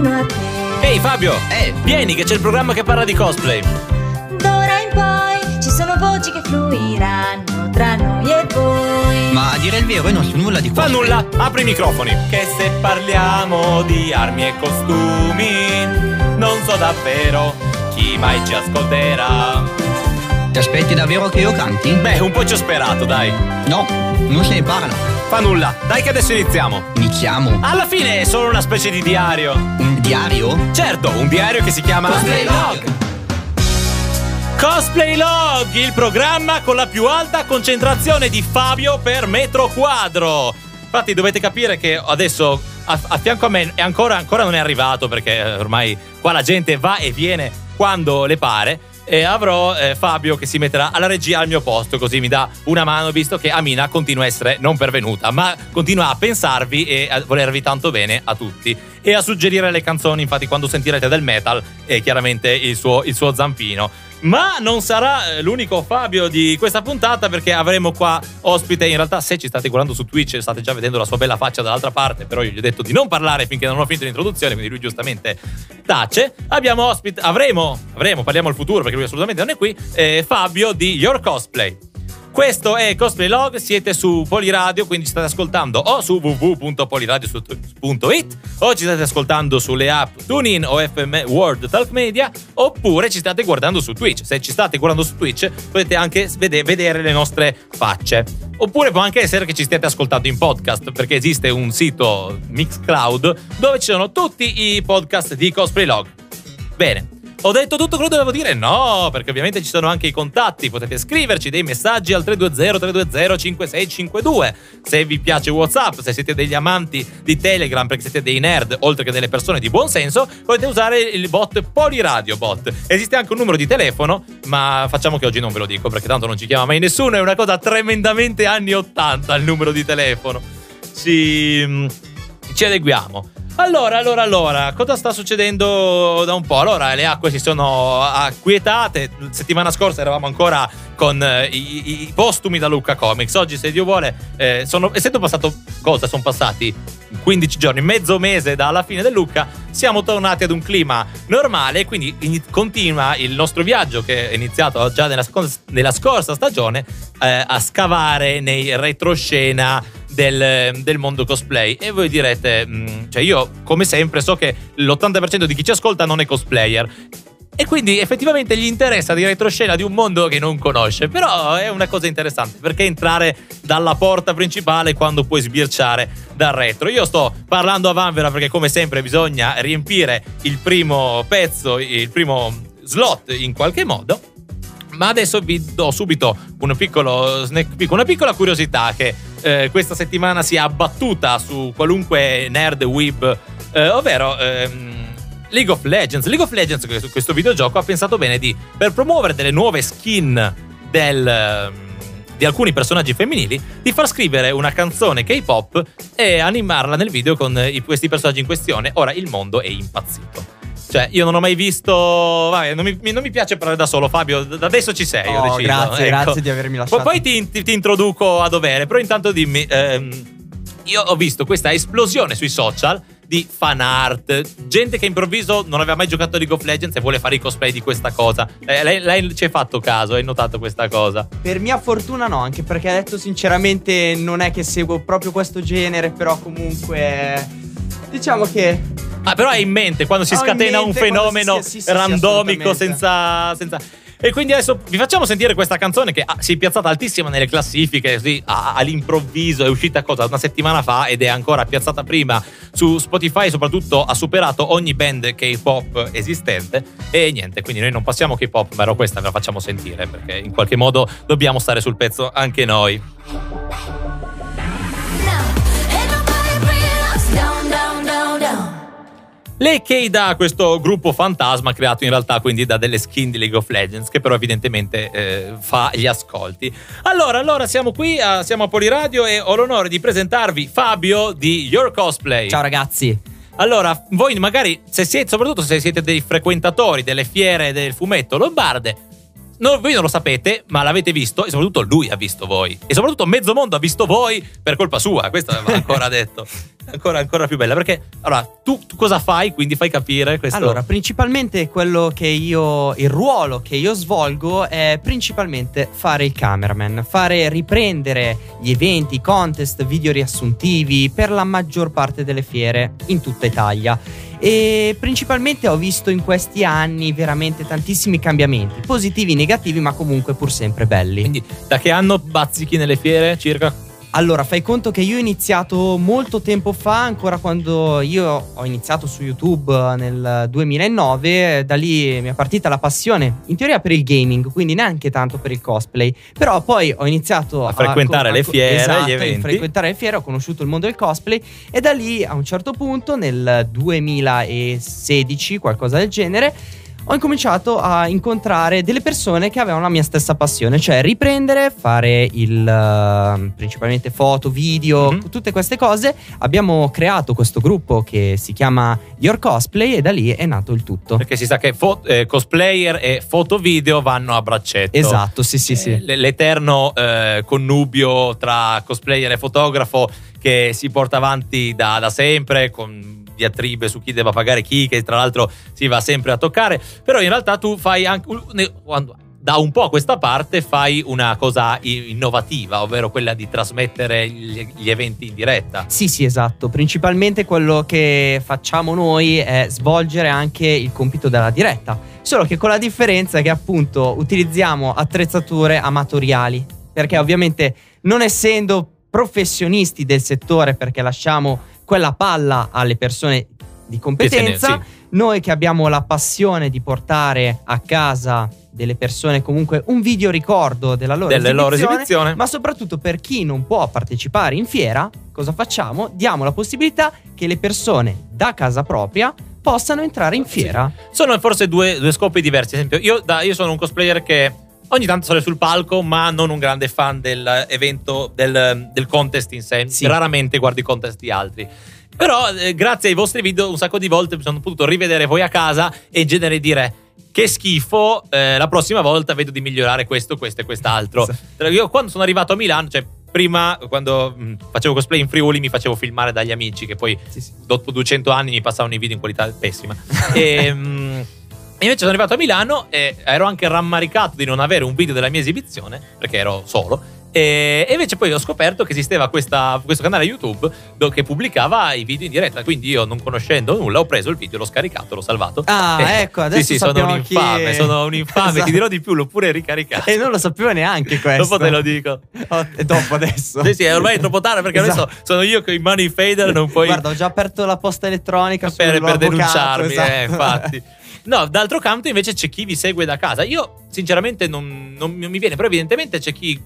vicino a te. Ehi Fabio, eh, vieni che c'è il programma che parla di cosplay. D'ora in poi ci sono voci che fluiranno tra noi e voi. Ma a dire il vero, io non so nulla di Fa questo. nulla, apri i microfoni. Che se parliamo di armi e costumi, non so davvero chi mai ci ascolterà. Ti aspetti davvero che io canti? Beh, un po' ci ho sperato, dai. No, non se ne parla. Fa nulla, dai che adesso iniziamo. Iniziamo. Alla fine è solo una specie di diario. Un diario? Certo, un diario che si chiama Cosplay Log. Cosplay Log, il programma con la più alta concentrazione di Fabio per metro quadro. Infatti dovete capire che adesso a, a fianco a me è ancora, ancora non è arrivato perché eh, ormai qua la gente va e viene quando le pare. E avrò eh, Fabio che si metterà alla regia al mio posto, così mi dà una mano, visto che Amina continua a essere non pervenuta, ma continua a pensarvi e a volervi tanto bene a tutti e a suggerire le canzoni. Infatti, quando sentirete del metal, è chiaramente il suo, il suo zampino. Ma non sarà eh, l'unico Fabio di questa puntata perché avremo qua ospite. In realtà, se ci state guardando su Twitch, state già vedendo la sua bella faccia dall'altra parte. Però io gli ho detto di non parlare finché non ho finito l'introduzione. Quindi lui giustamente tace. Abbiamo ospite, avremo, avremo, parliamo al futuro perché lui assolutamente non è qui. eh, Fabio di Your Cosplay. Questo è Cosplay Log, siete su Poliradio, quindi ci state ascoltando o su www.poliradio.it o ci state ascoltando sulle app TuneIn o FM World Talk Media oppure ci state guardando su Twitch. Se ci state guardando su Twitch potete anche vede- vedere le nostre facce. Oppure può anche essere che ci stiate ascoltando in podcast perché esiste un sito Mixcloud dove ci sono tutti i podcast di Cosplay Log. Bene. Ho detto tutto quello che dovevo dire? No, perché ovviamente ci sono anche i contatti. Potete scriverci dei messaggi al 320-320-5652. Se vi piace WhatsApp, se siete degli amanti di Telegram, perché siete dei nerd, oltre che delle persone di buon senso, potete usare il bot Poliradio Bot. Esiste anche un numero di telefono, ma facciamo che oggi non ve lo dico, perché tanto non ci chiama mai nessuno. È una cosa tremendamente anni 80 il numero di telefono. Ci, ci adeguiamo. Allora, allora, allora, cosa sta succedendo da un po'? Allora, le acque si sono acquietate. Settimana scorsa eravamo ancora con eh, i, i postumi da Lucca Comics. Oggi, se Dio vuole, eh, sono, essendo passato cosa? Sono passati 15 giorni, mezzo mese dalla fine del Lucca, siamo tornati ad un clima normale. Quindi ini- continua il nostro viaggio, che è iniziato già nella, nella scorsa stagione, eh, a scavare nei retroscena del, del mondo cosplay. E voi direte, mm, cioè io come sempre so che l'80% di chi ci ascolta non è cosplayer. E quindi effettivamente gli interessa di retroscena di un mondo che non conosce. Però è una cosa interessante perché entrare dalla porta principale quando puoi sbirciare dal retro. Io sto parlando a Vanvera perché come sempre bisogna riempire il primo pezzo, il primo slot in qualche modo. Ma adesso vi do subito un piccolo snack peek, una piccola curiosità che eh, questa settimana si è abbattuta su qualunque nerd web, eh, ovvero ehm, League of Legends. League of Legends, questo- videogioco, ha pensato bene di, per promuovere delle nuove skin del, di alcuni personaggi femminili, di far scrivere una canzone K-pop e animarla nel video con questi personaggi in questione. Ora il mondo è impazzito. Cioè, io non ho mai visto. Vabbè, non mi, non mi piace parlare da solo, Fabio. Da adesso ci sei. ho Oh, deciso. grazie, Ecco. grazie di avermi Poi, lasciato. poi ti, ti- ti introduco a dovere, però intanto dimmi. ehm, io ho visto questa esplosione sui social di fan art, gente che improvviso non aveva mai giocato a League of Legends e vuole fare i cosplay di questa cosa. Eh, lei, lei ci hai fatto caso, hai notato questa cosa? Per mia fortuna no, anche perché detto sinceramente non è che seguo proprio questo genere, però comunque diciamo che Ah, però hai in mente quando si Ho scatena un fenomeno si- sì, sì, randomico senza, senza. E quindi adesso vi facciamo sentire questa canzone che ah, si è piazzata altissima nelle classifiche, così all'improvviso, è uscita cosa? Una settimana fa ed è ancora piazzata prima su Spotify, soprattutto ha superato ogni band K-pop esistente. E niente, quindi noi non passiamo K-pop, però questa ve la facciamo sentire perché in qualche modo dobbiamo stare sul pezzo anche noi. Le Keida, questo gruppo fantasma creato in realtà quindi da delle skin di League of Legends, che però evidentemente eh, fa gli ascolti. Allora, allora siamo qui, a, siamo a Poliradio e ho l'onore di presentarvi Fabio di Your Cosplay. ciao ragazzi. Allora, voi magari, se siete, soprattutto se siete dei frequentatori delle fiere del fumetto lombarde, no, voi non lo sapete, ma l'avete visto e soprattutto lui ha visto voi. E soprattutto mezzo mondo ha visto voi per colpa sua. Questo va ancora detto. Ancora, ancora più bella. Perché, allora, tu, tu cosa fai? Quindi fai capire questo. Allora, principalmente quello che io. il ruolo che io svolgo è principalmente fare il cameraman, fare riprendere gli eventi, i contest, video riassuntivi per la maggior parte delle fiere in tutta Italia. E principalmente ho visto in questi anni veramente tantissimi cambiamenti, positivi, negativi, ma comunque pur sempre belli. Quindi, da che anno bazzichi nelle fiere? Circa Allora, fai conto che io ho iniziato molto tempo fa, ancora quando io ho iniziato su YouTube nel 2009, da lì mi è partita la passione, in teoria per il gaming, quindi neanche tanto per il cosplay, però poi ho iniziato A frequentare le fiere, gli esatto, eventi. A frequentare le fiere, ho conosciuto il mondo del cosplay e da lì a un certo punto, nel 2016, qualcosa del genere, ho incominciato a incontrare delle persone che avevano la mia stessa passione, cioè riprendere, fare il eh, principalmente foto, video, Mhm. tutte queste cose. Abbiamo creato questo gruppo che si chiama Your Cosplay e da lì è nato il tutto. Perché si sa che fo- eh, cosplayer e foto video vanno a braccetto. Esatto, sì, sì, Eh, sì. l- L'eterno eh, connubio tra cosplayer e fotografo che si porta avanti da, da sempre con diatribe su chi deve pagare chi, che tra l'altro si va sempre a toccare. Però in realtà tu fai anche. da un po' a questa parte fai una cosa innovativa, ovvero quella di trasmettere gli eventi in diretta. Sì, sì, esatto. Principalmente quello che facciamo noi è svolgere anche il compito della diretta. Solo che con la differenza che appunto utilizziamo attrezzature amatoriali. Perché ovviamente non essendo professionisti del settore, perché lasciamo quella palla alle persone di competenza, ne- noi che abbiamo la passione di portare a casa delle persone comunque un video ricordo della loro Delle loro esibizione, ma soprattutto per chi non può partecipare in fiera, cosa facciamo? Diamo la possibilità che le persone da casa propria possano entrare in fiera. Sono forse due, due scopi diversi. Ad esempio, io, da- io sono un cosplayer che ogni tanto sale sul palco, ma non un grande fan dell'evento, del, del contest in sé. Sì. Raramente guardo i contest di altri. Però, eh, grazie ai vostri video, un sacco di volte mi sono potuto rivedere voi a casa e in genere dire. Che schifo, eh, la prossima volta vedo di migliorare questo, questo e quest'altro. Io quando sono arrivato a Milano, cioè prima quando mh, facevo cosplay in Friuli mi facevo filmare dagli amici che poi Sì, sì. dopo 200 anni mi passavano i video in qualità pessima. e, mm, e invece sono arrivato a Milano e ero anche rammaricato di non avere un video della mia esibizione, perché ero solo. E, invece poi ho scoperto che esisteva questa- questo canale YouTube che pubblicava i video in diretta. Quindi io, non conoscendo nulla, ho preso il video, l'ho scaricato, l'ho salvato. Ah, Eh, ecco, adesso Sì, sì, sono un infame, chi- sono un infame. Esatto. Ti dirò di più, l'ho pure ricaricato. E non lo sapevo neanche questo. Dopo te lo dico. Oh, e dopo adesso. Sì, sì, ormai è troppo tardi perché Esatto. adesso sono io che mano i fader non puoi Guarda, ho già aperto la posta elettronica per, per denunciarmi, esatto. eh, infatti. No, d'altro canto invece c'è chi vi segue da casa. Io sinceramente non, non mi viene, però evidentemente c'è chi,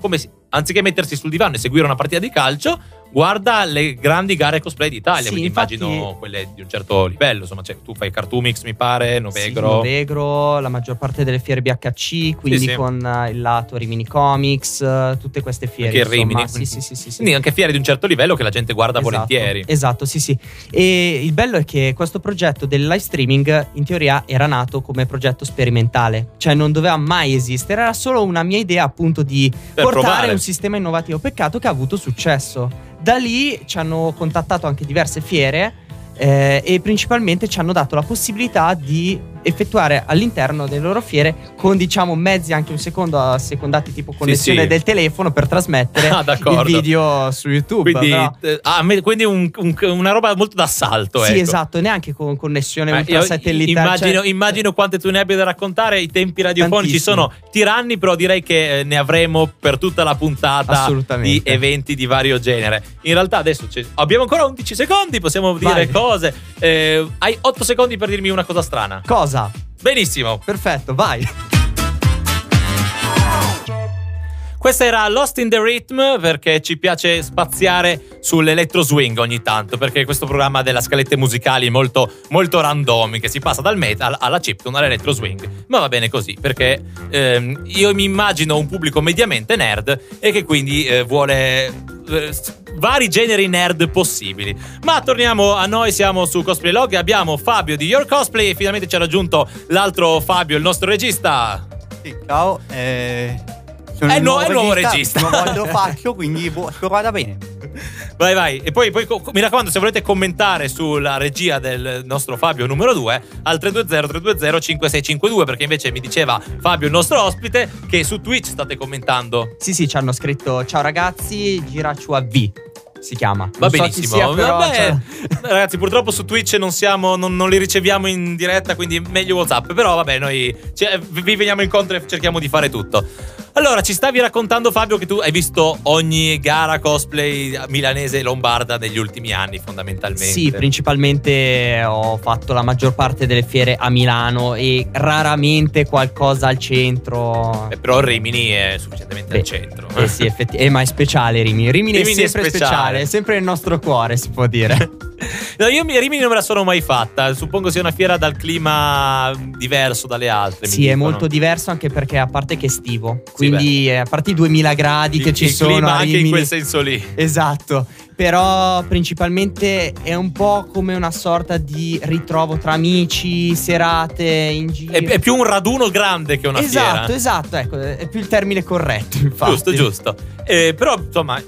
come si- anziché mettersi sul divano e seguire una partita di calcio, guarda le grandi gare cosplay d'Italia. Sì, quindi infatti- immagino quelle di un certo livello. Insomma, cioè, tu fai Cartoomix, mi pare, Sì, Novegro. Novegro, la maggior parte delle fiere BHC, quindi sì. con eh, il lato Rimini Comics, eh, tutte queste fiere. Anche il insomma. Rimini. Sì, sì, sì, sì, sì. Quindi anche fiere di un certo livello che la gente guarda Esatto, volentieri. Esatto, sì, sì. E il bello è che questo progetto del live streaming in teoria era nato come progetto sperimentale, cioè non doveva mai esistere, era solo una mia idea appunto di Per portare provare. Un sistema innovativo. Peccato che ha avuto successo. Da lì ci hanno contattato anche diverse fiere eh, e principalmente ci hanno dato la possibilità di effettuare all'interno delle loro fiere con diciamo mezzi anche un secondo assecondati tipo connessione sì. del telefono per trasmettere Ah, il video su YouTube. Quindi, eh, ah, quindi un- un- una roba molto d'assalto. Sì, ecco. esatto, neanche con connessione Eh, ultrasatellitare. immagino, cioè- immagino quante tu ne abbia da raccontare. I tempi radiofonici sono tiranni, però direi che eh, ne avremo per tutta la puntata di eventi di vario genere. In realtà, adesso abbiamo ancora 11 secondi, possiamo dire Vai. Cose. Eh, hai 8 secondi per dirmi una cosa strana. Cosa? Benissimo. Perfetto, vai. Questa era Lost in the Rhythm perché ci piace spaziare sull'electro swing ogni tanto perché questo programma della scalette musicali molto, molto randomiche si passa dal metal alla chiptune all'electro swing ma va bene così perché ehm, io mi immagino un pubblico mediamente nerd e che quindi eh, vuole eh, vari generi nerd possibili ma torniamo a noi siamo su Cosplay Log e abbiamo Fabio di Your Cosplay e finalmente ci ha raggiunto l'altro Fabio il nostro regista Sì, ciao. Eh, sono È il nuovo- è nuovo regista. Volta lo faccio, quindi boh, spero vada bene. Vai, vai. E poi, poi mi raccomando, se volete commentare sulla regia del nostro Fabio numero 2, al 320-320-5652, perché invece mi diceva Fabio, il nostro ospite, che su Twitch state commentando. Sì, sì, ci hanno scritto ciao ragazzi, Giraccio a V si chiama. Va Non so benissimo. sia, però, Vabbè, cioè- ragazzi, purtroppo su Twitch non siamo, non, non li riceviamo in diretta, quindi meglio WhatsApp. Però vabbè, noi cioè, vi veniamo incontro e cerchiamo di fare tutto. Allora, ci stavi raccontando, Fabio, che tu hai visto ogni gara cosplay milanese e lombarda negli ultimi anni, fondamentalmente. Sì, principalmente ho fatto la maggior parte delle fiere a Milano e raramente qualcosa al centro. Eh, però Rimini è sufficientemente Beh, al centro. Eh sì, effetti- eh, ma è speciale Rimini. Rimini, Rimini è sempre speciale. speciale. è sempre nel nostro cuore, si può dire. No, io mi- Rimini non me la sono mai fatta. Suppongo sia una fiera dal clima diverso dalle altre. sì, è molto diverso anche perché a parte che è estivo, quindi eh, a parte i 2000 gradi che Il- ci il sono clima a anche in quel senso lì. Esatto, però principalmente è un po' come una sorta di ritrovo tra amici, serate in giro. È, è più un raduno grande che una esatto, fiera. esatto, ecco, è più il termine corretto, infatti. Giusto, giusto. Eh, però, insomma,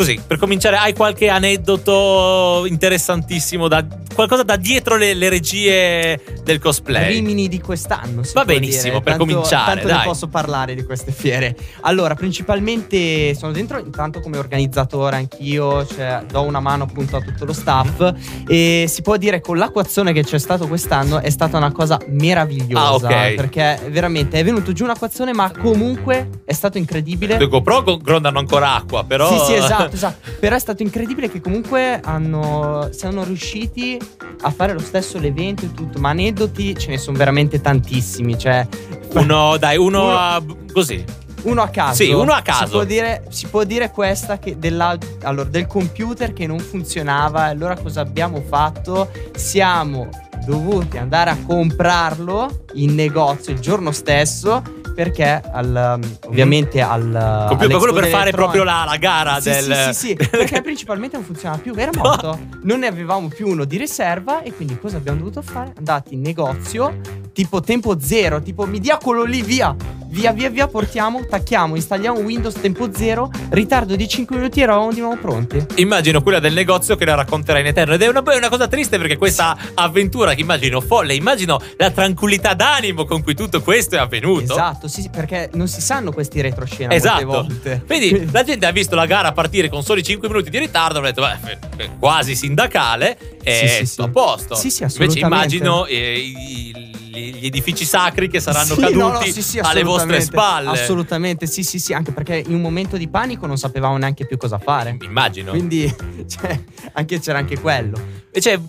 così, per cominciare, hai qualche aneddoto interessantissimo da qualcosa da dietro le, le regie del cosplay? Rimini di quest'anno. Va benissimo, dire. per Tanto- cominciare, Tanto ne dai. posso parlare di queste fiere. Allora, principalmente sono dentro intanto come organizzatore anch'io, cioè do una mano appunto a tutto lo staff e si può dire con l'acquazione che c'è stato quest'anno è stata una cosa meravigliosa. Ah, ok. Perché veramente è venuto giù un'acquazione, ma comunque è stato incredibile. Le GoPro go- grondano ancora acqua, però. Sì, sì, esatto, esatto. Però è stato incredibile che comunque hanno, siano riusciti a fare lo stesso l'evento e tutto. Ma aneddoti ce ne sono veramente tantissimi. Cioè, Uno, dai, uno, Uno- a. così. uno a caso. Sì, uno a caso. Si può dire, si può dire questa che della, allora, del computer che non funzionava. Allora cosa abbiamo fatto? Siamo dovuti andare a comprarlo in negozio il giorno stesso perché al, um, ovviamente al Computer, all'Expo quello per fare proprio la, la gara sì, del. sì, sì, sì, perché principalmente non funzionava più, era morto. Non ne avevamo più uno di riserva e quindi cosa abbiamo dovuto fare? Andati in negozio, tipo tempo zero, tipo mi dia quello lì, via. Via, via, via, portiamo, tacchiamo, installiamo Windows tempo zero, ritardo di 5 minuti e eravamo di nuovo pronti. Immagino quella del negozio che la racconterà in eterno. Ed è una, è una cosa triste perché questa avventura che immagino folle, immagino la tranquillità d'animo con cui tutto questo è avvenuto. Esatto, sì, perché non si sanno questi retroscena Esatto. molte volte. Quindi la gente ha visto la gara partire con soli 5 minuti di ritardo, ha detto, beh, eh, quasi sindacale, e Sì, sì, a posto. Sì, sì, Invece assolutamente. immagino eh, gli, gli edifici sacri che saranno Sì, caduti no, no, sì, sì, alle vostre assolutamente. spalle. Assolutamente, sì, sì, sì, anche perché in un momento di panico non sapevamo neanche più cosa fare. Immagino. Quindi cioè, anche, c'era anche quello. Invece,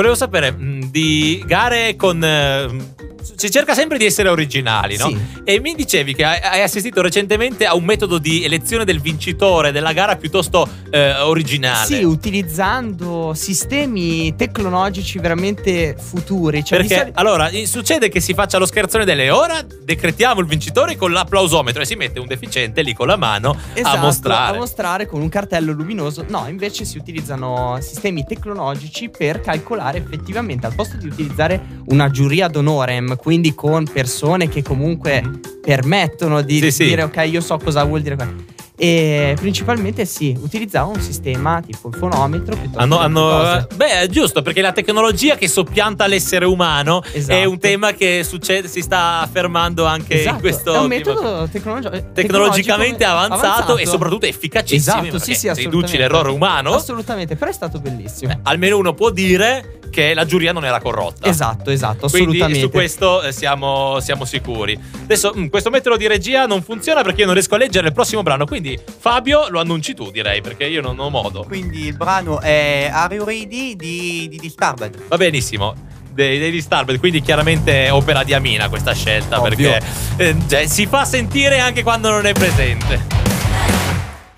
volevo sapere mh, di gare con. eh, si cerca sempre di essere originali, no? Sì. E mi dicevi che hai hai assistito recentemente a un metodo di elezione del vincitore della gara piuttosto eh, originale. Sì, utilizzando sistemi tecnologici veramente futuri. Cioè, di Perché soli- allora eh, succede che si faccia lo scherzone delle ora, decretiamo il vincitore con l'applausometro e si mette un deficiente lì con la mano Esatto, a mostrare. a mostrare con un cartello luminoso. No, invece si utilizzano sistemi tecnologici per calcolare effettivamente al posto di utilizzare una giuria d'honorem, quindi con persone che comunque permettono di. Sì, sì. dire ok, io so cosa vuol dire quello. E principalmente sì, utilizzavo un sistema tipo il fonometro Hanno, hanno- beh, è giusto perché la tecnologia che soppianta l'essere umano è Esatto. un tema che succede, si sta affermando anche in Esatto, questo è un metodo tecnologi- tecnologicamente tecnologico avanzato, e soprattutto efficacissimo. Esatto, sì, sì, riduci l'errore umano. Assolutamente, però è stato bellissimo. eh, almeno uno può dire che la giuria non era corrotta. Esatto, esatto, Quindi assolutamente. su questo eh, siamo, siamo sicuri. Adesso mm, questo metodo di regia non funziona perché io non riesco a leggere il prossimo brano. Quindi Fabio lo annunci tu, direi, perché io non ho modo. Quindi il brano è Are You Ready di, di Disturbed. Va benissimo. Dei, dei Disturbed, quindi chiaramente opera di Amina questa scelta Ovvio. perché eh, cioè, si fa sentire anche quando non è presente.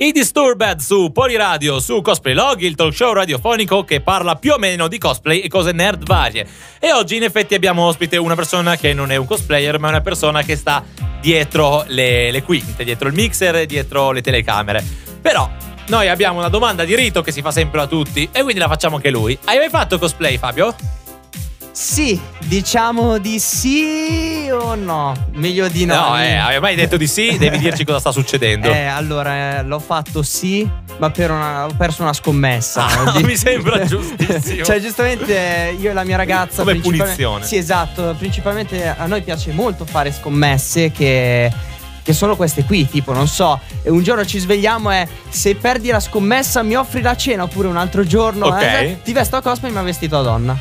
I Disturbed su Poliradio, su Cosplay Log, il talk show radiofonico che parla più o meno di cosplay e cose nerd varie. E oggi in effetti abbiamo ospite una persona che non è un cosplayer, ma è una persona che sta dietro le, le quinte, dietro il mixer, dietro le telecamere. Però noi abbiamo una domanda di rito che si fa sempre a tutti e quindi la facciamo anche lui. Hai mai fatto cosplay, Fabio? Sì, diciamo di sì o no? Meglio di no. No, eh, hai mai detto di sì? Devi dirci cosa sta succedendo. Eh, allora, eh, l'ho fatto sì, ma per una- ho perso una scommessa. Ah, Di- mi sembra giustissimo. cioè, giustamente eh, io e la mia ragazza. Come principalmente- punizione. Sì, esatto. Principalmente a noi piace molto fare scommesse che. Che sono queste qui, tipo, non so, e un giorno ci svegliamo e se perdi la scommessa mi offri la cena, oppure un altro giorno Ok. eh, ti vesto a cosplay ma vestito a donna.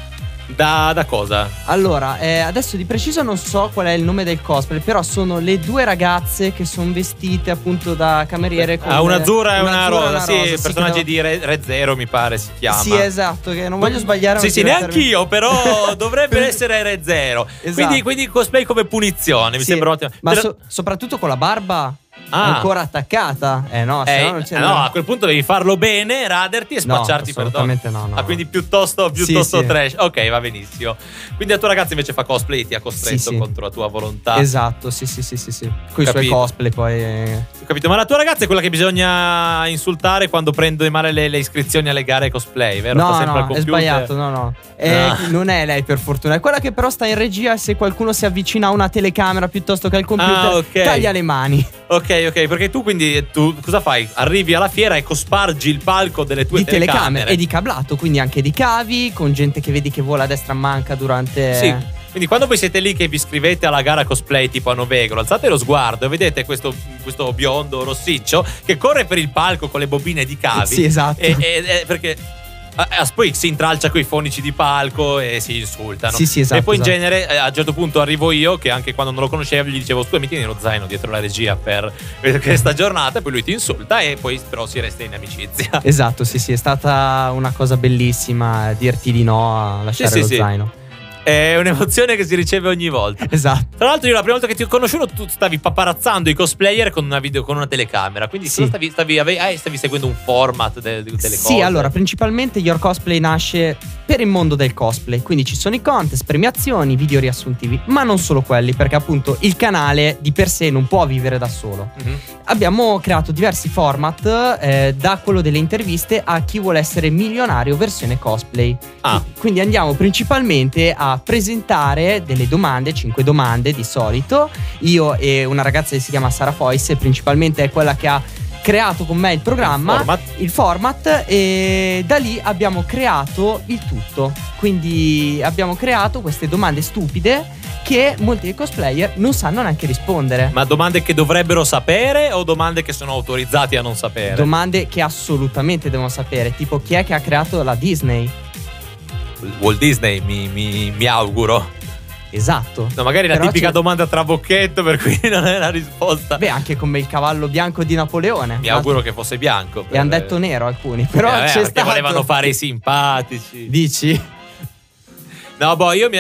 Da, da cosa? Allora, eh, adesso di preciso non so qual è il nome del cosplay, però sono le due ragazze che sono vestite appunto da cameriere con Ah, un'azzurra e una rosa. una Sì, sì, personaggi che di Re, Re Zero, mi pare si chiama. Sì, esatto, che non voglio sbagliare. Sì, sì, neanche io, però dovrebbe essere Re Zero. Esatto. Quindi, quindi cosplay come punizione, mi Sì, sembra ottimo. Ma so- soprattutto con la barba Ah. ancora attaccata. Eh no, Eh, no non c'è no, a quel punto devi farlo bene, raderti e No, spacciarti per donne. assolutamente no, no, Ah, no. quindi piuttosto, piuttosto Sì, sì. trash. Ok, va benissimo. Quindi la tua ragazza invece fa cosplay, ti ha costretto Sì, sì. contro la tua volontà. Esatto, sì, sì, sì, sì, sì. Con i suoi cosplay poi. eh. Ho capito, ma la tua ragazza è quella che bisogna insultare quando prende male le, le iscrizioni alle gare cosplay, vero? No, no, è sbagliato, no, no. Eh, Ah. Non è lei per fortuna, è quella che però sta in regia e se qualcuno si avvicina a una telecamera piuttosto che al computer, Ah, ok. taglia le mani. Ok, ok, perché tu quindi tu cosa fai? Arrivi alla fiera e cospargi il palco delle tue di telecamere telecamere. e di cablato, quindi anche di cavi, con gente che vedi che vola a destra a manca durante... Sì. Quindi quando voi siete lì che vi iscrivete alla gara cosplay tipo a Novegro, alzate lo sguardo e vedete questo, questo biondo rossiccio che corre per il palco con le bobine di cavi. Sì, esatto. E, e- e- perché poi si intralcia con i fonici di palco e si insultano. Sì, sì, esatto, E poi in esatto. genere eh, a un certo punto arrivo io che anche quando non lo conoscevo gli dicevo tu mi tieni lo zaino dietro la regia per questa giornata e poi lui ti insulta e poi però si resta in amicizia. Esatto, sì, sì, è stata una cosa bellissima dirti di no a lasciare Sì, sì, lo sì. zaino. È un'emozione che si riceve ogni volta. Esatto. Tra l'altro, io la prima volta che ti ho conosciuto, tu stavi paparazzando i cosplayer con una, video, con una telecamera. Quindi Sì. stavi, stavi, ah, stavi seguendo un format de- de- delle cose. Sì, allora, principalmente Your Cosplay nasce per il mondo del cosplay, quindi ci sono i contest, premiazioni, video riassuntivi, ma non solo quelli, perché appunto il canale di per sé non può vivere da solo. Mhm. Abbiamo creato diversi format, eh, da quello delle interviste a chi vuole essere milionario versione cosplay. Ah. Quindi andiamo principalmente a presentare delle domande, 5 domande di solito. Io e una ragazza che si chiama Sara Foyce, principalmente è quella che ha creato con me il programma, Il format. il format, e da lì abbiamo creato il tutto. Quindi abbiamo creato queste domande stupide che molti dei cosplayer non sanno neanche rispondere. Ma domande che dovrebbero sapere o domande che sono autorizzati a non sapere? Domande che assolutamente devono sapere, tipo chi è che ha creato la Disney? Walt Disney, mi, mi- mi auguro. Esatto. No, magari la Però tipica c'è- domanda tra bocchetto, per cui non è la risposta. Beh, anche come il cavallo bianco di Napoleone. mi auguro che fosse bianco. E hanno detto nero alcuni, però Eh, c'è stato. volevano fare i simpatici. Dici? No, boh, io mi,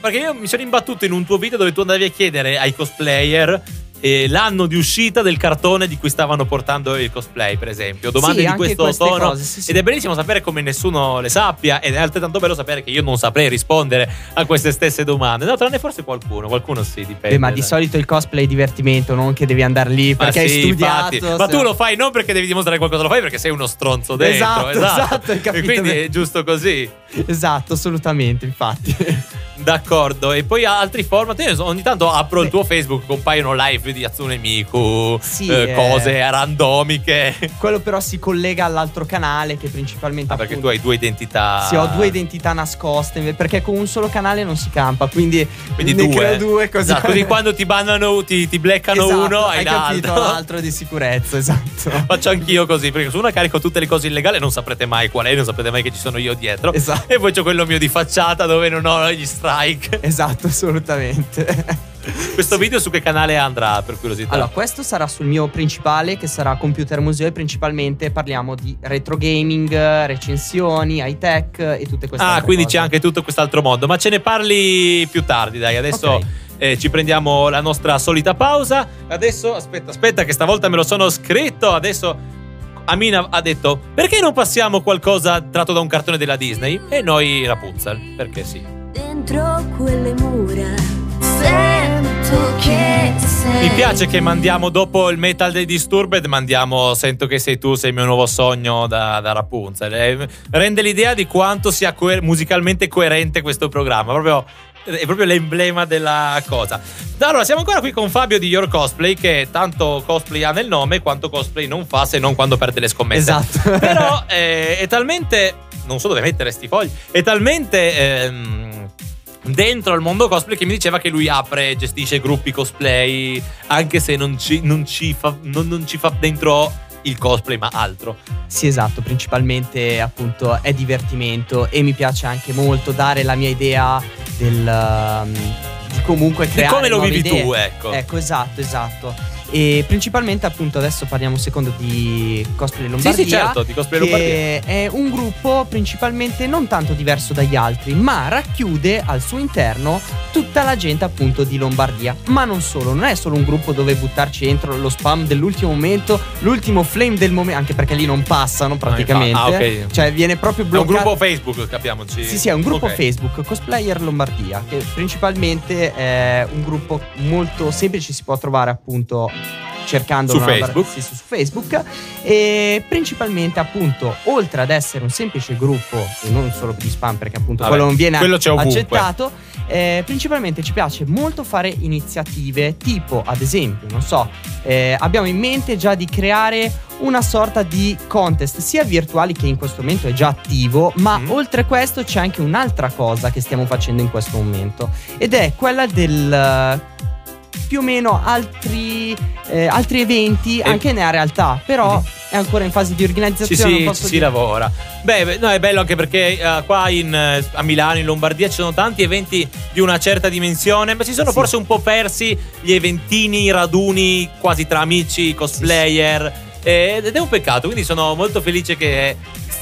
perché io mi sono imbattuto in un tuo video dove tu andavi a chiedere ai cosplayer eh, l'anno di uscita del cartone di cui stavano portando il cosplay, per esempio. Domande Sì, di questo tono. cose, sì, sì. Ed è bellissimo sapere come nessuno le sappia. Ed è altrettanto bello sapere che io non saprei rispondere a queste stesse domande. No, tranne forse qualcuno. Qualcuno sì, dipende. Beh, ma di solito il cosplay è divertimento, non che devi andare lì Ma perché hai sì, studiato. infatti. Ma tu lo fai non perché devi dimostrare qualcosa, lo fai perché sei uno stronzo dentro. Esatto, esatto, hai capito E quindi è giusto così. Esatto, assolutamente, infatti. D'accordo, e poi altri format. Io ogni tanto apro il Beh. tuo Facebook, compaiono live di Atsune Miku, Sì, eh, eh. cose randomiche. Quello però si collega all'altro canale che principalmente Ah, perché tu appunto, hai due identità. Sì, ho due identità nascoste perché con un solo canale non si campa, quindi, Quindi ne due. creo due così. Esatto, così quando ti bannano, ti, ti bleccano Esatto, uno, hai hai l'altro. l'altro di sicurezza, esatto. Faccio anch'io così, perché su una carico tutte le cose illegali, non saprete mai qual è, non saprete mai che ci sono io dietro. Esatto. E poi c'ho quello mio di facciata dove non ho gli strike. Esatto, assolutamente. Questo video su che canale andrà, per curiosità? Allora, questo sarà sul mio principale, che sarà Computer Museo, e principalmente parliamo di retro gaming, recensioni, high tech e tutte queste Ah, altre quindi cose. c'è anche tutto quest'altro mondo. Ma ce ne parli più tardi, dai. Adesso Ok. eh, ci prendiamo la nostra solita pausa. Adesso, aspetta, aspetta, che stavolta me lo sono scritto. Adesso Amina ha detto: Perché non passiamo qualcosa tratto da un cartone della Disney? E noi Rapunzel, perché sì. Dentro quelle mura sento che Mi piace che mandiamo dopo il metal dei Disturbed, mandiamo Sento che sei tu, sei il mio nuovo sogno da, da Rapunzel. Eh, Rende l'idea di quanto sia coer- musicalmente coerente questo programma. Proprio, è proprio l'emblema della cosa. Allora, siamo ancora qui con Fabio di Your Cosplay, che tanto cosplay ha nel nome quanto cosplay non fa se non quando perde le scommesse. Esatto. Però eh, è talmente. Non so dove mettere sti fogli. È talmente. ehm, dentro al mondo cosplay che mi diceva che lui apre e gestisce gruppi cosplay anche se non ci, non ci fa, non- non ci fa dentro il cosplay ma altro Sì, esatto, principalmente appunto è divertimento e mi piace anche molto dare la mia idea del um, di comunque di creare come lo vivi idee. tu ecco Ecco, esatto, esatto. E principalmente appunto adesso parliamo un secondo di Cosplay sì Lombardia. sì certo di cosplay Lombardia che è un gruppo principalmente non tanto diverso dagli altri, ma racchiude al suo interno tutta la gente appunto di Lombardia. Ma non solo, non è solo un gruppo dove buttarci dentro lo spam dell'ultimo momento, l'ultimo flame del momento, anche perché lì non passano praticamente. Ah, ok. Cioè viene proprio è un bloccato. gruppo Facebook capiamoci Sì, sì, è un gruppo Ok. Facebook, Cosplayer Lombardia, che principalmente è un gruppo molto semplice, si può trovare appunto cercando Su Facebook? sì, su Facebook e principalmente appunto oltre ad essere un semplice gruppo e non solo di spam perché appunto Vabbè, quello non viene quello accettato eh, principalmente ci piace molto fare iniziative tipo ad esempio non so eh, abbiamo in mente già di creare una sorta di contest sia virtuali che in questo momento è già attivo ma Mm. oltre questo c'è anche un'altra cosa che stiamo facendo in questo momento ed è quella del più o meno altri, eh, altri eventi E- anche nella realtà però Mhm. è ancora in fase di Sì, organizzazione sì, posso ci si lavora. Beh, no, è bello anche perché eh, qua in, eh, a Milano, in Lombardia, ci sono tanti eventi di una certa dimensione, ma si sono Sì. forse un po' persi gli eventini, i raduni quasi tra amici, cosplayer. eh, Ed è un peccato, quindi sono molto felice che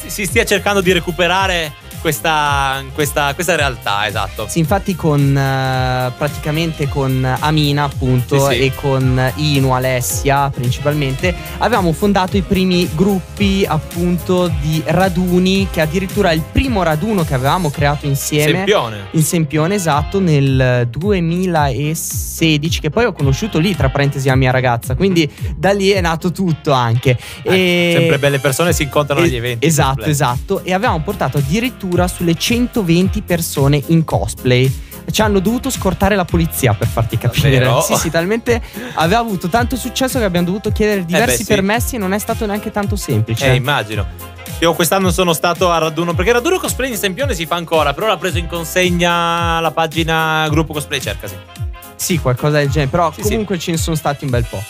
si stia cercando di recuperare questa, questa, questa realtà, esatto. Sì, infatti con eh, praticamente con Amina appunto Sì, sì. e con Inu, Alessia principalmente avevamo fondato i primi gruppi appunto di raduni che addirittura il primo raduno che avevamo creato insieme Sempione. in Sempione esatto nel 2016 che poi ho conosciuto lì tra parentesi la mia ragazza quindi da lì è nato tutto anche Eh, sempre belle persone si incontrano agli Es- eventi. Esatto, esatto. E avevamo portato addirittura sulle 120 persone in cosplay. Ci hanno dovuto scortare la polizia per farti capire. Davvero? Sì, sì, talmente aveva avuto tanto successo che abbiamo dovuto chiedere diversi Eh beh, sì. permessi e non è stato neanche tanto semplice. Eh, immagino. Io quest'anno sono stato a raduno perché raduno cosplay in Sempione si fa ancora, però l'ha preso in consegna la pagina gruppo cosplay cercasi. Sì, qualcosa del genere. Però Sì, comunque ce ne sono stati un bel po'.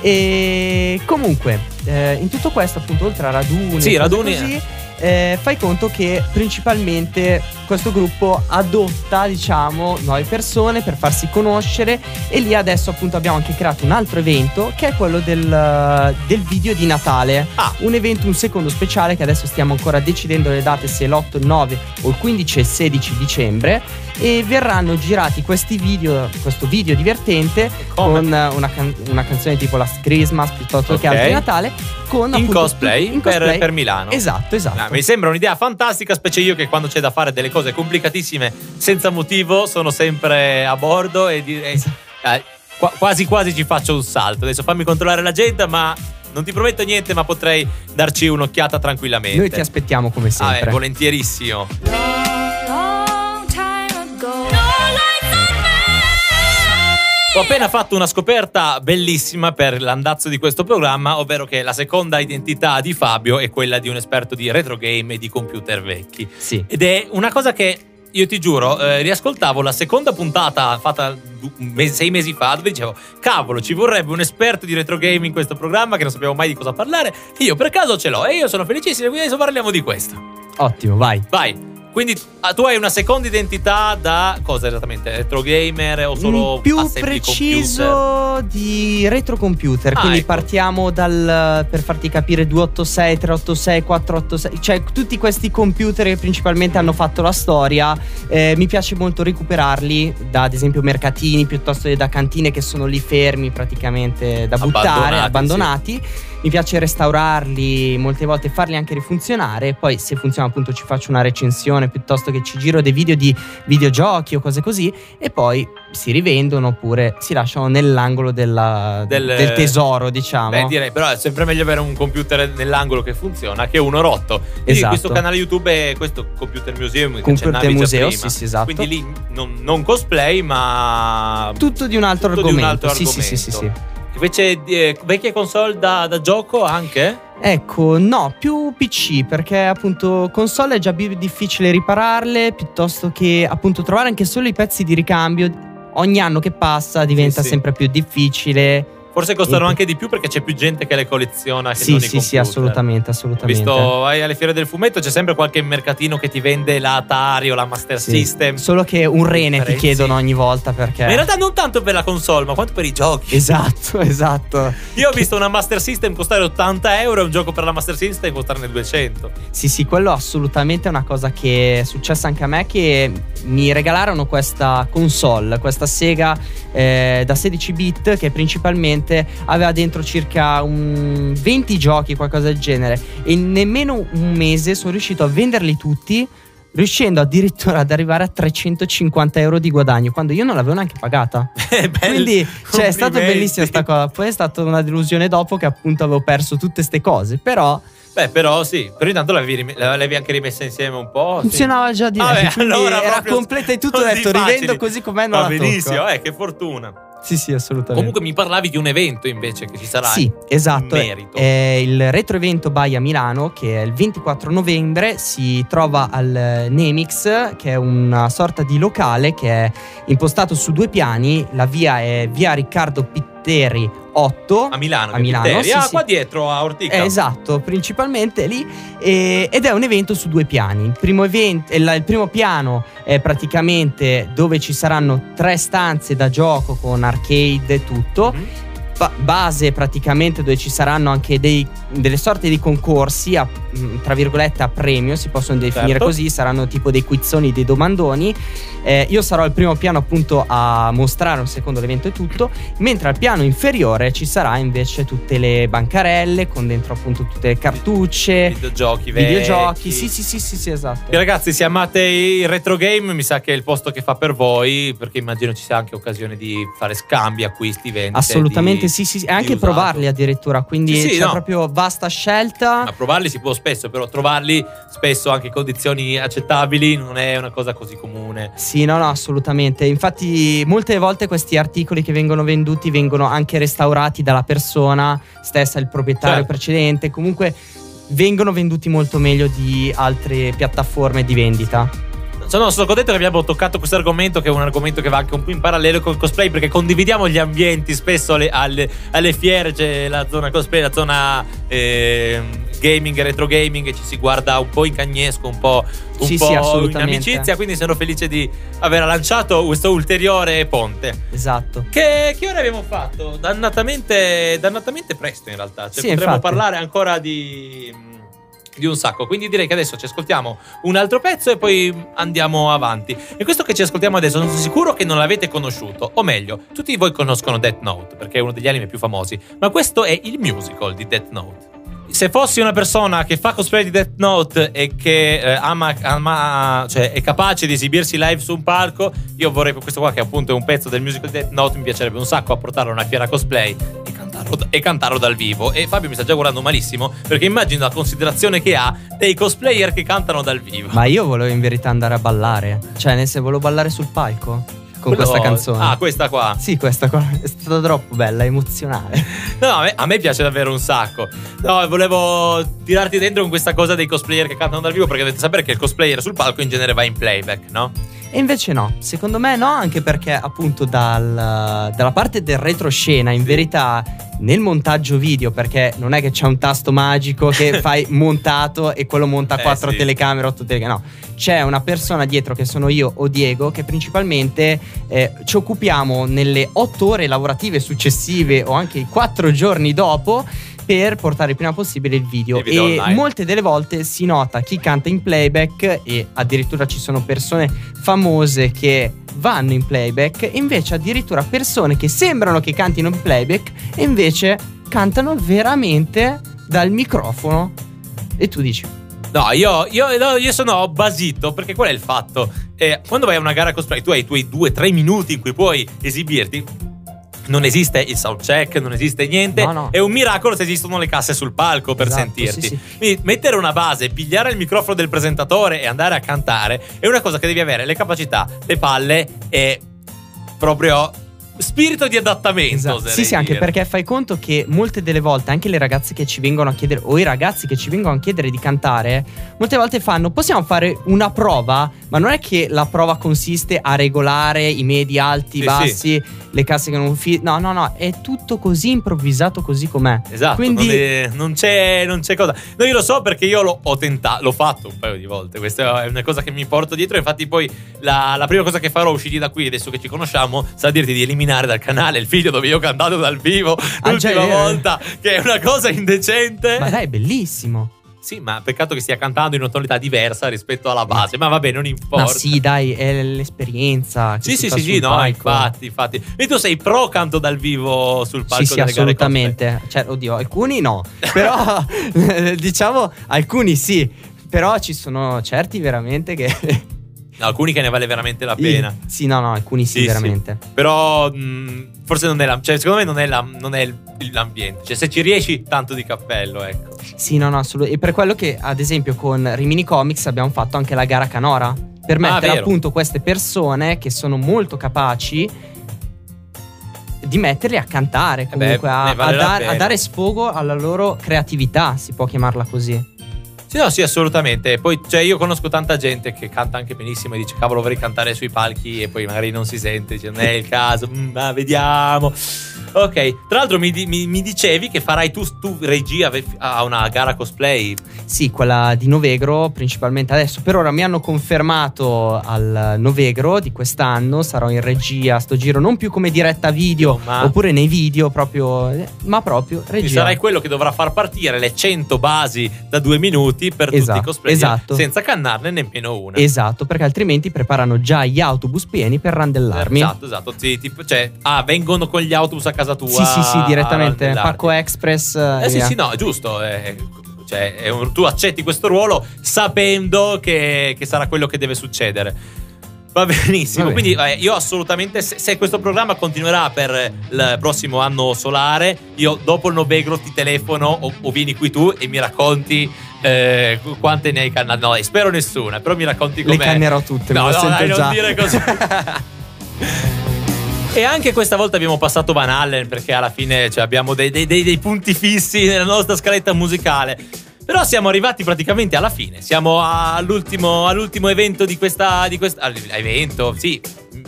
E comunque, eh, in tutto questo, appunto, oltre a raduni, Sì, e raduni, così, eh, fai conto che principalmente questo gruppo adotta, diciamo, nuove persone per farsi conoscere. E lì adesso, appunto, abbiamo anche creato un altro evento che è quello del, del video di Natale. Ah. Un evento, un secondo speciale che adesso stiamo ancora decidendo le date, se l'8, il 9 o il 15 e 16 dicembre. E verranno girati questi video, questo video divertente Come? con una, can- una canzone tipo Last Christmas piuttosto Ok. che altri di Natale con in appunto cosplay, in per- cosplay. Per, Milano. Esatto, esatto. Ah, mi sembra un'idea fantastica, specie io che quando c'è da fare delle cose complicatissime senza motivo sono sempre a bordo e, e- eh, qua- quasi quasi ci faccio un salto. Adesso fammi controllare l'agenda, ma non ti prometto niente, ma potrei darci un'occhiata tranquillamente. Noi ti aspettiamo come Ah, eh, sempre. volentierissimo. Ho appena fatto una scoperta bellissima per l'andazzo di questo programma, ovvero che la seconda identità di Fabio è quella di un esperto di retro game e di computer vecchi. Sì. Ed è una cosa che io ti giuro, eh, riascoltavo la seconda puntata fatta sei mesi fa, dove dicevo, cavolo, ci vorrebbe un esperto di retro game in questo programma che non sappiamo mai di cosa parlare. Io per caso ce l'ho e io sono felicissimo, quindi adesso parliamo di questo. Ottimo, vai. Vai. Quindi ah, tu hai una seconda identità da cosa esattamente? Retro gamer o solo Mm, più preciso di retrocomputer. Ah, quindi ecco. partiamo dal per farti capire 286, 386, 486, cioè tutti questi computer che principalmente hanno fatto la storia. eh, mi piace molto recuperarli da ad esempio mercatini piuttosto che da cantine che sono lì fermi praticamente da buttare, Abbandonati, abbandonati. Mi piace restaurarli, molte volte farli anche rifunzionare, poi se funziona appunto ci faccio una recensione piuttosto che ci giro dei video di videogiochi o cose così e poi si rivendono oppure si lasciano nell'angolo della- Del- del tesoro, diciamo. Beh, direi, però è sempre meglio avere un computer nell'angolo che funziona che uno rotto. Quindi Esatto. questo canale YouTube è questo Computer Museum Computer prima. sì, sì, esatto. Quindi lì non, non cosplay, ma Tutto di un altro tutto di argomento. un altro sì, sì, sì, sì, argomento. sì. Invece eh, vecchie console da, da gioco anche? Ecco, no, più PC perché appunto console è già più difficile ripararle piuttosto che appunto trovare anche solo i pezzi di ricambio. Ogni anno che passa diventa Sì, sì. sempre più difficile. Forse costano Sì. anche di più perché c'è più gente che le colleziona che Sì, sì, sì, assolutamente, assolutamente. visto, vai alle fiere del fumetto, c'è sempre qualche mercatino che ti vende la Atari o la Master Sì. System. Solo che un rene ti chiedono ogni volta perché. Ma in realtà non tanto per la console, ma quanto per i giochi. Esatto, esatto. Io ho visto una Master System costare 80 euro e un gioco per la Master System costarne 200. Sì, sì, quello assolutamente è una cosa che è successa anche a me che mi regalarono questa console, questa Sega eh, da 16 bit che principalmente aveva dentro circa un 20 giochi, qualcosa del genere e in nemmeno un mese sono riuscito a venderli tutti riuscendo addirittura ad arrivare a 350 euro di guadagno quando io non l'avevo neanche pagata. Quindi cioè, è stato Complimenti. bellissimo sta cosa. Poi è stata una delusione dopo che appunto avevo perso tutte queste cose, però Beh, però sì, però intanto l'avevi, l'avevi anche rimessa insieme un po'. sì. funzionava già direi. Vabbè, allora era completa e tutto. Ho detto rivendo così com'è non Va la benissimo, tocco. eh, che fortuna. Sì, sì, assolutamente. Comunque mi parlavi di un evento invece che ci sarà. Sì, esatto. in È, merito. è il retro evento By a Milano che è il 24 novembre. Si trova al Nemix, che è una sorta di locale che è impostato su due piani. La via è via Riccardo Pitteri 8. A Milano. A Milano, Pitteri. sì, ah, sì. qua dietro a Ortica. Eh, esatto, principalmente lì. E- ed è un evento su due piani. Il primo, event- eh, la- il primo piano è praticamente dove ci saranno tre stanze da gioco con arcade e tutto. Mhm. Ba- base praticamente dove ci saranno anche dei- delle sorte di concorsi a, mh, tra virgolette a premio si possono definire Certo. così saranno tipo dei quizzoni dei domandoni Eh, io sarò al primo piano appunto a mostrare un secondo l'evento e tutto mentre al piano inferiore ci sarà invece tutte le bancarelle con dentro appunto tutte le cartucce Videogiochi, videogiochi vecchi. sì sì sì sì, sì esatto E ragazzi, se amate il retro game, mi sa che è il posto che fa per voi, perché immagino ci sia anche occasione di fare scambi, acquisti, vendite. assolutamente di- sì sì e anche usato. provarli addirittura quindi Sì, sì, c'è no. proprio vasta scelta Ma provarli si può spesso, però trovarli spesso anche in condizioni accettabili non è una cosa così comune. Sì, no, no, assolutamente. Infatti, molte volte questi articoli che vengono venduti vengono anche restaurati dalla persona stessa, il proprietario Certo. precedente. Comunque vengono venduti molto meglio di altre piattaforme di vendita. Sono, sono contento che abbiamo toccato questo argomento, che è un argomento che va anche un po' in parallelo col cosplay, perché condividiamo gli ambienti. Spesso alle, alle- alle fiere c'è la zona cosplay, la zona ehm, gaming, retro gaming, e ci si guarda un po' in cagnesco, un po', un Sì, po' sì, in amicizia. Quindi sono felice di aver lanciato questo ulteriore ponte. Esatto. Che, che ora abbiamo fatto? Dannatamente, dannatamente presto in realtà. Cioè, Sì, potremmo infatti. parlare ancora di, di un sacco. Quindi direi che adesso ci ascoltiamo un altro pezzo e poi andiamo avanti. E questo che ci ascoltiamo adesso sono sicuro che non l'avete conosciuto. O meglio, tutti voi conoscono Death Note perché è uno degli anime più famosi. Ma questo è il musical di Death Note. Se fossi una persona che fa cosplay di Death Note e che eh, ama, ama- cioè è capace di esibirsi live su un palco, io vorrei questo qua che appunto è un pezzo del musical Death Note, mi piacerebbe un sacco apportarlo a una fiera cosplay e cantarlo, e cantarlo dal vivo. E Fabio mi sta già guardando malissimo perché immagino la considerazione che ha dei cosplayer che cantano dal vivo. Ma io volevo in verità andare a ballare. Cioè, nel senso, volevo ballare sul palco con Quello- questa canzone. Ah, questa qua. Sì, questa qua è stata troppo bella, emozionale. No, a me, a me piace davvero un sacco. No, volevo tirarti dentro con questa cosa dei cosplayer che cantano dal vivo perché dovete sapere che il cosplayer sul palco in genere va in playback, no? E invece no, secondo me no, anche perché appunto dal- dalla parte del retroscena, in verità nel montaggio video, perché non è che c'è un tasto magico che fai montato e quello monta Eh, quattro sì. telecamere, otto telecamere, no, c'è una persona dietro che sono io o Diego che principalmente eh, ci occupiamo nelle otto ore lavorative successive o anche i quattro giorni dopo per portare il prima possibile il video video e online. molte delle volte si nota chi canta in playback e addirittura ci sono persone famose che vanno in playback e invece addirittura persone che sembrano che cantino in playback e invece cantano veramente dal microfono. E tu dici, No, io, io- io sono basito perché qual è il fatto? Eh, quando vai a una gara cosplay, tu hai i tuoi due, tre minuti in cui puoi esibirti. Non esiste il sound check, non esiste niente. No, no. È un miracolo se esistono le casse sul palco per Esatto, sentirti. sì, sì. Quindi mettere una base, pigliare il microfono del presentatore e andare a cantare è una cosa che devi avere le capacità, le palle e proprio spirito di adattamento. Esatto. Sì, sì, anche dire. perché fai conto che molte delle volte anche le ragazze che ci vengono a chiedere, o i ragazzi che ci vengono a chiedere di cantare, molte volte fanno: possiamo fare una prova? Ma non è che la prova consiste a regolare i medi alti, Sì, bassi, le casse che non fi- No, no, no, è tutto così improvvisato così com'è. Esatto, Quindi- non, è- non c'è, non c'è cosa. No, io lo so perché io l'ho ho tentato, l'ho fatto un paio di volte. Questa è una cosa che mi porto dietro. Infatti, poi la, la prima cosa che farò usciti da qui, adesso che ci conosciamo, sarà dirti di eliminare dal canale il video dove io ho cantato dal vivo Ah, l'ultima già, è vero. volta, che è una cosa indecente. Ma dai, è bellissimo. Sì, ma peccato che stia cantando in una tonalità diversa rispetto alla base. Ma vabbè, non importa. Ma sì, dai, è l'esperienza. Sì, sì, sì, sì, no, palco. infatti, infatti. E tu sei pro canto dal vivo sul palco Sì, sì, assolutamente. Cioè, oddio, alcuni no. Però, diciamo, alcuni sì. Però ci sono certi veramente che. No, alcuni che ne vale veramente la pena. Sì, no, no, alcuni sì, Sì, veramente. Però mh, forse non è la, cioè, secondo me non è, la- non è l'ambiente. Cioè, se ci riesci, tanto di cappello, ecco. Sì, no, no, assolutamente. E per quello che, ad esempio, con Rimini Comics abbiamo fatto anche la gara Canora. Per mettere Ah, appunto queste persone che sono molto capaci di metterli a cantare, Eh beh, comunque a, ne vale a dar- a dare sfogo alla loro creatività, si può chiamarla così. Sì, no, sì, assolutamente. Poi, cioè, io conosco tanta gente che canta anche benissimo e dice, cavolo, vorrei cantare sui palchi e poi magari non si sente, dice, non è il caso, mm, ma vediamo. Ok, tra l'altro mi, mi- mi dicevi che farai tu, tu regia a una gara cosplay. Sì, quella di Novegro principalmente adesso. Per ora mi hanno confermato al Novegro di quest'anno. Sarò in regia, sto giro non più come diretta video Ma- oppure nei video proprio, eh, ma proprio Quindi regia. sarai quello che dovrà far partire le 100 basi da due minuti per tutti Esatto, i cosplay esatto. senza cannarne nemmeno una. Esatto, perché altrimenti preparano già gli autobus pieni per randellarmi. Esatto, esatto. Sì, tipo, cioè, ah, vengono con gli autobus a casa tua. Sì, sì, sì, direttamente. Pacco Express. eh, Eh sì, via. sì, no, è giusto. eh, cioè, è un- tu accetti questo ruolo sapendo che, che sarà quello che deve succedere. Va benissimo. Va. Quindi eh, io assolutamente, se, se questo programma continuerà per il prossimo anno solare, io dopo il Novegro ti telefono o, o vieni qui tu e mi racconti eh, quante ne hai cannate. No, spero nessuna, però mi racconti Le com'è. cannerò tutte, No, no, dai, già. non dire così. E anche questa volta abbiamo passato Van Allen perché alla fine cioè, abbiamo dei, dei- dei- dei punti fissi nella nostra scaletta musicale. Però siamo arrivati praticamente alla fine. Siamo all'ultimo, all'ultimo evento di questa. Di questa all- evento, sì.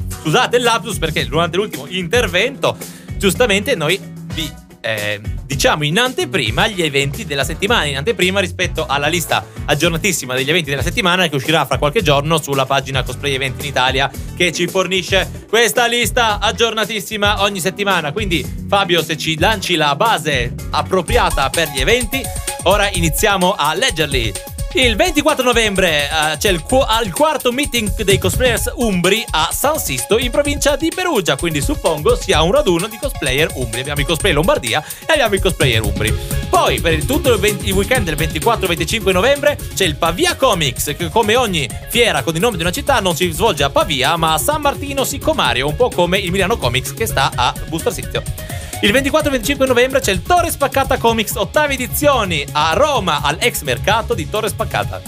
Scusate il lapsus perché durante l'ultimo intervento, giustamente, noi vi eh, diciamo in anteprima gli eventi della settimana. In anteprima rispetto alla lista aggiornatissima degli eventi della settimana che uscirà fra qualche giorno sulla pagina Cosplay Event in Italia che ci fornisce questa lista aggiornatissima ogni settimana. Quindi, Fabio, se ci lanci la base appropriata per gli eventi, ora iniziamo a leggerli. Il 24 novembre eh, c'è il, qu- il quarto meeting dei cosplayers umbri a San Sisto in provincia di Perugia, quindi suppongo sia un raduno di cosplayer umbri. Abbiamo i cosplay Lombardia e abbiamo i cosplayer umbri. Poi per il- tutto il, 20 il weekend del 24-25 novembre c'è il Pavia Comics, che come ogni fiera con il nome di una città non si svolge a Pavia, ma a San Martino Siccomario, un po' come il Milano Comics che sta a Busto Arsizio. Il 24-25 novembre c'è il Torre Spaccata Comics ottave edizioni a Roma al ex mercato di Torre Spaccata.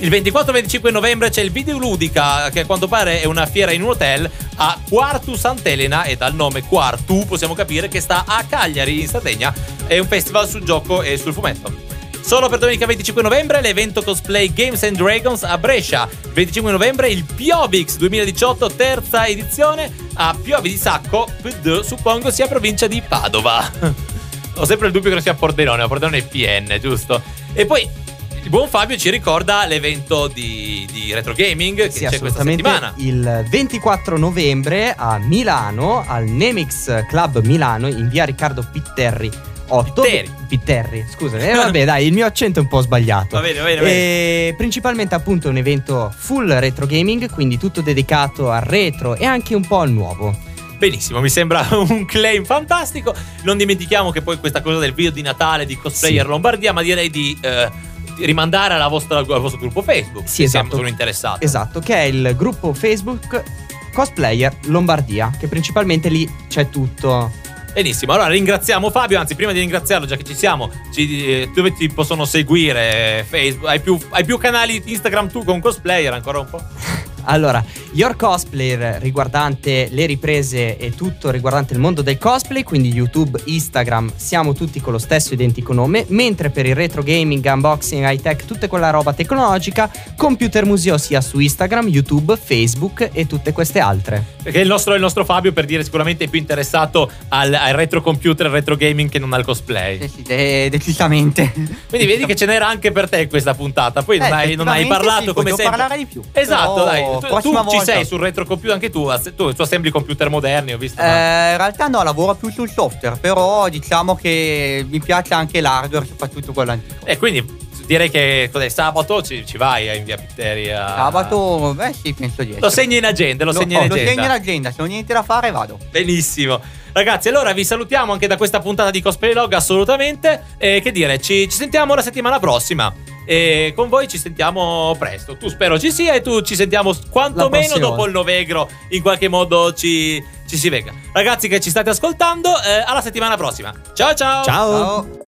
Il 24-25 novembre c'è il Videoludica, che a quanto pare è una fiera in un hotel a Quartu Sant'Elena e dal nome Quartu possiamo capire che sta a Cagliari in Sardegna. È un festival sul gioco e sul fumetto. Solo per domenica 25 novembre l'evento cosplay Games and Dragons a Brescia. 25 novembre il Piovix 2018 terza edizione a Piovi di Sacco, PD, suppongo sia provincia di Padova. Ho sempre il dubbio che sia Pordenone, ma Pordenone è PN, giusto? E poi il buon Fabio ci ricorda l'evento di, di retro gaming che Sì, c'è questa settimana. Il 24 novembre a Milano, al Nemix Club Milano, in via Riccardo Pitterri. 8 Pitteri. Pitterri, scusa. Eh, vabbè, dai, il mio accento è un po' sbagliato. Va bene, va bene, va bene. E principalmente appunto un evento full retro gaming, quindi tutto dedicato al retro e anche un po' al nuovo. Benissimo, mi sembra un claim fantastico. Non dimentichiamo che poi questa cosa del video di Natale di Cosplayer Sì. Lombardia, ma direi di, eh, rimandare alla vostra- al vostro gruppo Facebook. Sì, esatto. sono interessati. Esatto, che è il gruppo Facebook Cosplayer Lombardia, che principalmente lì c'è tutto. Benissimo, allora ringraziamo Fabio, anzi prima di ringraziarlo, già che ci siamo, ci- eh, dove ti possono seguire? Facebook, hai più, hai più canali Instagram tu con cosplayer ancora un po'? Allora, Your Cosplayer riguardante le riprese e tutto riguardante il mondo del cosplay, quindi YouTube, Instagram, siamo tutti con lo stesso identico nome, mentre per il retro gaming, unboxing, high tech, tutta quella roba tecnologica, Computer Museo sia su Instagram, YouTube, Facebook e tutte queste altre. Perché il nostro, il nostro Fabio, per dire, sicuramente è più interessato al, al retro computer, al retro gaming che non al cosplay. Sì, sì, de- decisamente. Quindi vedi che ce n'era anche per te questa puntata. Poi non, Eh, hai, non hai parlato sì, come sempre. parlare di più. Esatto, Però, dai. Tu, tu prossima ci volta. sei sul retro computer anche tu. Tu, tu assembli computer moderni, ho visto. ma- Eh, in realtà no, lavoro più sul software, però diciamo che mi piace anche l'hardware, soprattutto quello antico. E quindi direi che cos'è, sabato ci, ci vai in via Pitteria. Sabato, beh sì, penso di. Lo segni in agenda, lo, Lo- segni in oh, lo agenda. segno in agenda, se non ho niente da fare vado. Benissimo. Ragazzi, allora vi salutiamo anche da questa puntata di Cosplay Log, assolutamente. E che dire, ci, ci sentiamo la settimana prossima. E con voi ci sentiamo presto. Tu spero ci sia e tu ci sentiamo quantomeno dopo il Novegro. In qualche modo ci, ci si vega. Ragazzi che ci state ascoltando, eh, alla settimana prossima. Ciao ciao. Ciao! Ciao.